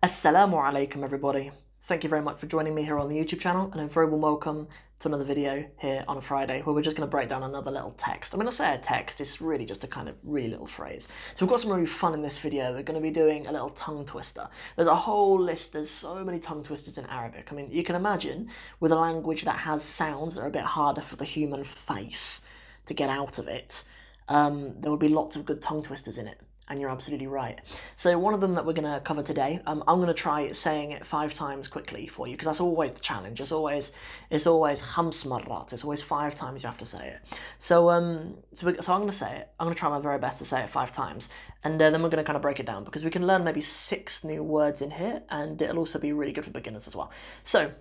Assalamu alaikum, everybody. Thank you very much for joining me here on the YouTube channel, and a very warm welcome to another video here on a Friday where we're just going to break down another little text. I mean, I say a text, it's really just a kind of really little phrase. So we've got some really fun in this video. We're going to be doing a little tongue twister. There's a whole list, there's so many tongue twisters in Arabic. I mean, you can imagine with a language that has sounds that are a bit harder for the human face to get out of it, um, there would be lots of good tongue twisters in it and you're absolutely right. So one of them that we're going to cover today, um, I'm going to try saying it five times quickly for you because that's always the challenge. It's always it's always khams. It's always five times you have to say it. So um so, so I'm going to say it. I'm going to try my very best to say it five times, and uh, then we're going to kind of break it down because we can learn maybe six new words in here, and it'll also be really good for beginners as well. So,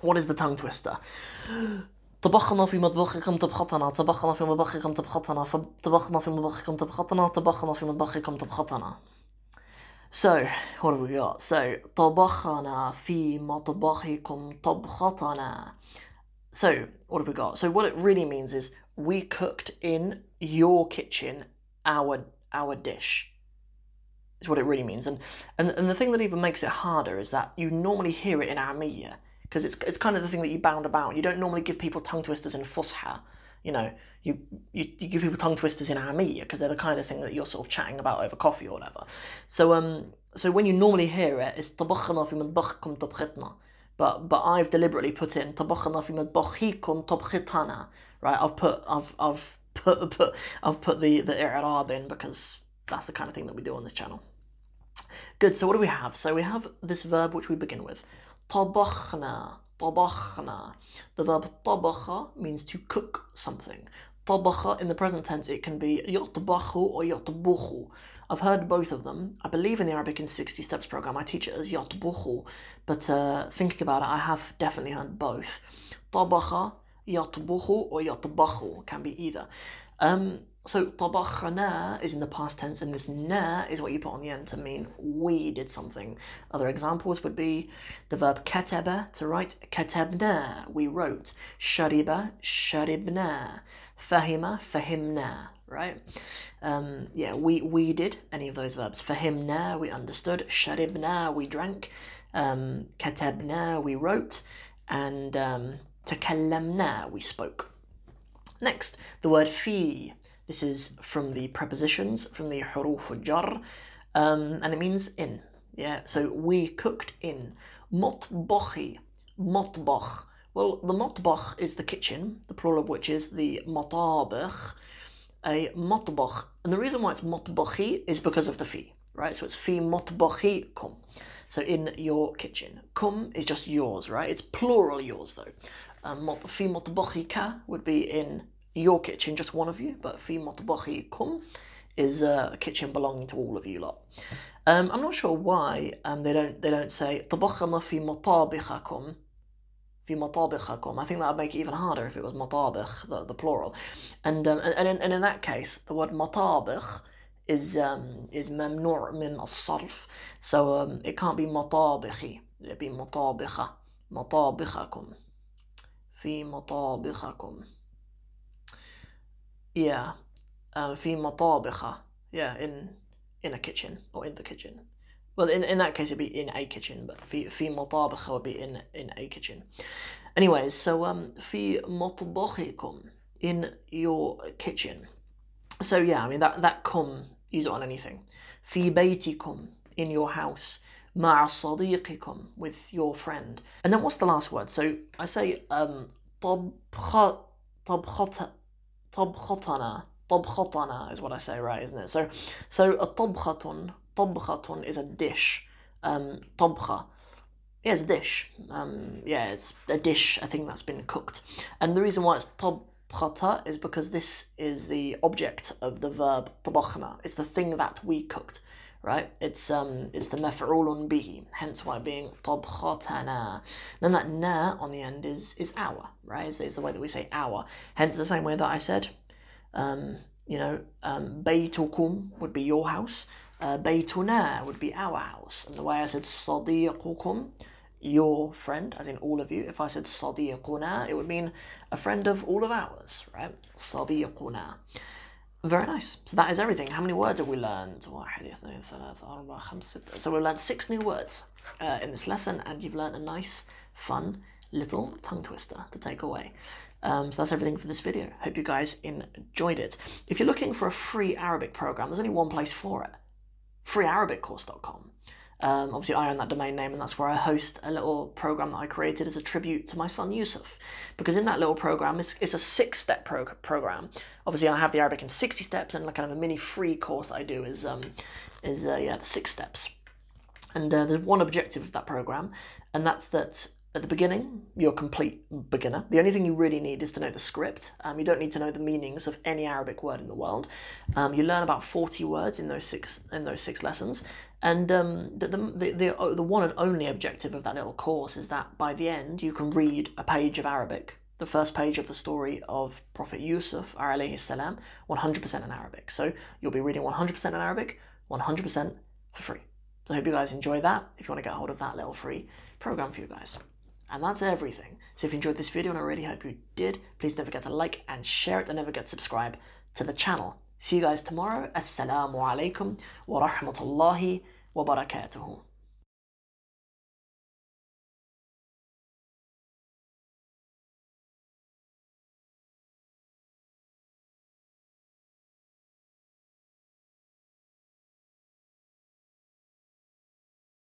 what is the tongue twister? طبخنا في مطبخكم طبختنا طبخنا في مطبخكم طبختنا طبخنا في مطبخكم طبختنا طبخنا في مطبخكم طبختنا So, what have we got? So, طبخنا في مطبخكم طبختنا So, what have we got? So, what it really means is we cooked in your kitchen our our dish. Is what it really means. And, and and the thing that even makes it harder is that you normally hear it in Amiya because it's it's kind of the thing that you bound about. You don't normally give people tongue twisters in Fusha. You know, you, you, you give people tongue twisters in Amiya because they're the kind of thing that you're sort of chatting about over coffee or whatever. So um so when you normally hear it, it's طبخنا في مطبخكم طبختنا. But but I've deliberately put in طبخنا في مطبخكم طبختنا. Right? I've put I've I've put put I've put the the i'rab in because that's the kind of thing that we do on this channel. Good. So what do we have? So we have this verb which we begin with. طبخنا طبخنا The verb طبخ means to cook something. طبخ in the present tense it can be يطبخ or يطبخ. I've heard both of them. I believe in the Arabic in 60 Steps program I teach it as يطبخ, but uh, thinking about it I have definitely heard both. طبخ يطبخ or يطبخ can be either. Um, so tabakhana is in the past tense, and this na is what you put on the end to mean we did something. Other examples would be the verb kateba to write, katabna we wrote, shariba sharibna, fahima fahimna. Right? Um, yeah, we we did any of those verbs. Fahimna we understood, sharibna we drank, um, katabna we wrote, and um, we spoke. Next, the word fi this is from the prepositions, from the huruf jar, um, and it means in. Yeah, so we cooked in. Motbachi, motbach. Well, the motbach is the kitchen, the plural of which is the matabach, a motbach. And the reason why it's motbachi is because of the fi, right? So it's fi motbachi kum. So in your kitchen. Kum is just yours, right? It's plural yours though. Um, fi motbachi ka would be in your kitchen, just one of you, but fi kum is a kitchen belonging to all of you lot. Um, I'm not sure why um, they don't they don't say طبخنا في مطابخكم في مطابخكم. I think that would make it even harder if it was مطابخ, the, the plural. And, um, and, in, and in that case, the word مطابخ is um, is ممنوع من الصرف. So um, it can't be مطابخي. It'd be مطابخة. مطابخكم. في مطابخكم. Yeah, uh, في مطابخ. Yeah, in in a kitchen or in the kitchen. Well, in, in that case, it'd be in a kitchen, but في في مطابخ would be in in a kitchen. Anyways, so um, في مطبخكم in your kitchen. So yeah, I mean that that kum use it on anything. في بيتكم in your house. مع صديقكم with your friend. And then what's the last word? So I say um طبخ طبخت طبختنا طبختنا is what I say right isn't it so so a طبخة طبخة is a dish um طبخة yeah it's a dish um yeah it's a dish I think that's been cooked and the reason why it's طبخة is because this is the object of the verb طبخنا it's the thing that we cooked right? It's um it's the maf'ulun bihi, hence why being tabkhatana. Then that na on the end is is our, right? It's, it's, the way that we say our. Hence the same way that I said, um, you know, um, baytukum would be your house, uh, baytuna would be our house, and the way I said sadiqukum, your friend, as in all of you. If I said sadiquna, it would mean a friend of all of ours, right? Sadiquna. Very nice. So that is everything. How many words have we learned? So we've learned six new words uh, in this lesson, and you've learned a nice, fun little tongue twister to take away. Um, so that's everything for this video. Hope you guys enjoyed it. If you're looking for a free Arabic program, there's only one place for it freearabiccourse.com. Um, obviously, I own that domain name, and that's where I host a little program that I created as a tribute to my son Yusuf. Because in that little program, it's, it's a six step pro- program. Obviously, I have the Arabic in 60 steps, and like kind of a mini free course I do is, um, is uh, yeah, the six steps. And uh, there's one objective of that program, and that's that at the beginning, you're a complete beginner. The only thing you really need is to know the script. Um, you don't need to know the meanings of any Arabic word in the world. Um, you learn about 40 words in those six in those six lessons, and um, the, the, the, uh, the one and only objective of that little course is that by the end you can read a page of Arabic, the first page of the story of Prophet Yusuf alayhi salam, 100% in Arabic. So you'll be reading 100% in Arabic, 100% for free. So I hope you guys enjoy that. If you want to get hold of that little free program for you guys. And that's everything. So if you enjoyed this video, and I really hope you did, please don't forget to like and share it and never forget to subscribe to the channel. See you guys tomorrow. Assalamu alaikum wa rahmatullahi wa barakatuhu.